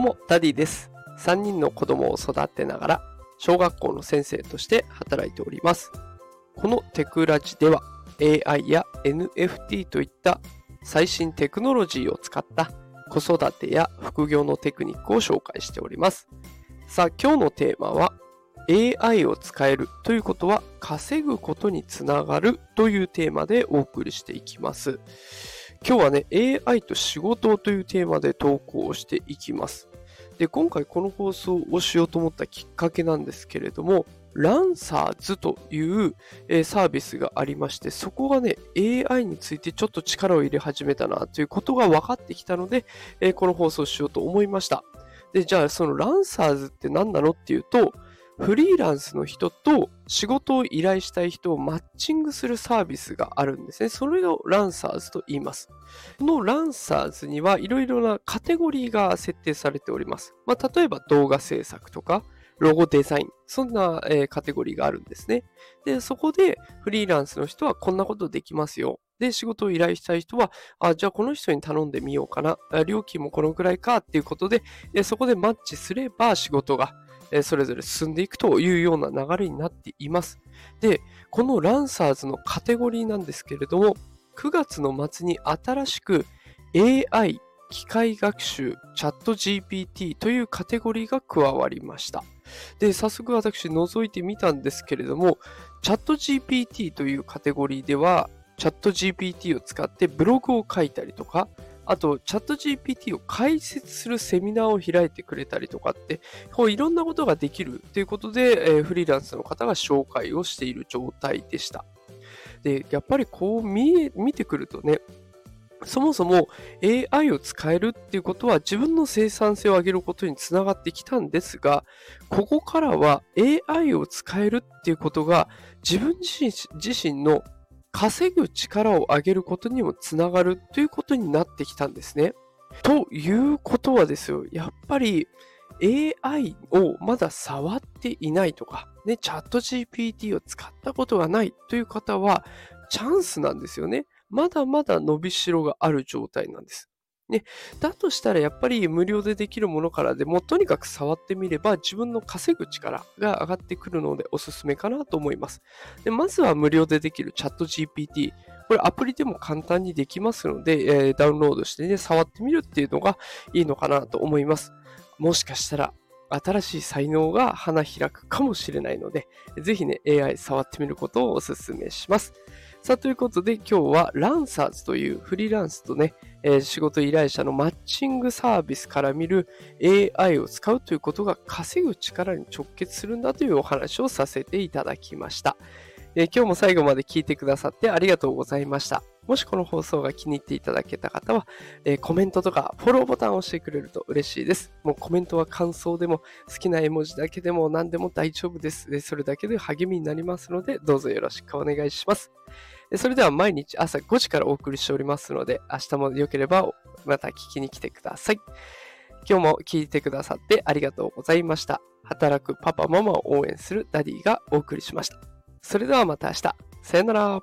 どうも、ダディです。3人の子供を育てながら、小学校の先生として働いております。このテクラジでは、AI や NFT といった最新テクノロジーを使った子育てや副業のテクニックを紹介しております。さあ、今日のテーマは、AI を使えるということは稼ぐことにつながるというテーマでお送りしていきます。今日はね、AI と仕事というテーマで投稿をしていきます。で、今回この放送をしようと思ったきっかけなんですけれども、ランサーズという、えーサービスがありまして、そこがね、AI についてちょっと力を入れ始めたなということが分かってきたので、えーこの放送をしようと思いました。で、じゃあそのランサーズって何なのっていうと、フリーランスの人と仕事を依頼したい人をマッチングするサービスがあるんですね。それをランサーズと言います。このランサーズにはいろいろなカテゴリーが設定されております。まあ、例えば動画制作とか、ロゴデザイン、そんな、えーカテゴリーがあるんですね。で、そこでフリーランスの人はこんなことできますよ。で、仕事を依頼したい人は、あ、じゃあこの人に頼んでみようかな。料金もこのくらいかっていうことで、そこでマッチすれば仕事が、えそれぞれ進んでいくというような流れになっています。で、このランサーズのカテゴリーなんですけれども、9月の末に新しく AI 機械学習チャット GPT というカテゴリーが加わりました。で、早速私覗いてみたんですけれども、チャット GPT というカテゴリーでは、チャット GPT を使ってブログを書いたりとか、あと、チャット GPT を解説するセミナーを開いてくれたりとかって、こういろんなことができるということで、えーフリーランスの方が紹介をしている状態でした。で、やっぱりこう見え見てくるとね、そもそも AI を使えるっていうことは自分の生産性を上げることにつながってきたんですが、ここからは AI を使えるっていうことが自分自身自身の稼ぐ力を上げることにもつながるということになってきたんですね。ということはですよ、やっぱり AI をまだ触っていないとか、ね、チャット GPT を使ったことがないという方は、チャンスなんですよね。まだまだ伸びしろがある状態なんです。ね、だとしたらやっぱり無料でできるものからでもとにかく触ってみれば自分の稼ぐ力が上がってくるのでおすすめかなと思います。でまずは無料でできるチャット GPT。これアプリでも簡単にできますので、えーダウンロードしてね、触ってみるっていうのがいいのかなと思います。もしかしたら新しい才能が花開くかもしれないので、ぜひね、AI 触ってみることをお勧めします。さあ、ということで今日はランサーズというフリーランスとね、えー仕事依頼者のマッチングサービスから見る AI を使うということが稼ぐ力に直結するんだというお話をさせていただきました。えー今日も最後まで聞いてくださってありがとうございました。もしこの放送が気に入っていただけた方は、えーコメントとかフォローボタンを押してくれると嬉しいです。もうコメントは感想でも好きな絵文字だけでも何でも大丈夫です。でそれだけで励みになりますので、どうぞよろしくお願いします。それでは毎日朝5時からお送りしておりますので、明日も良ければまた聞きに来てください。今日も聞いてくださってありがとうございました。働くパパママを応援するダディがお送りしました。それではまた明日。さよなら。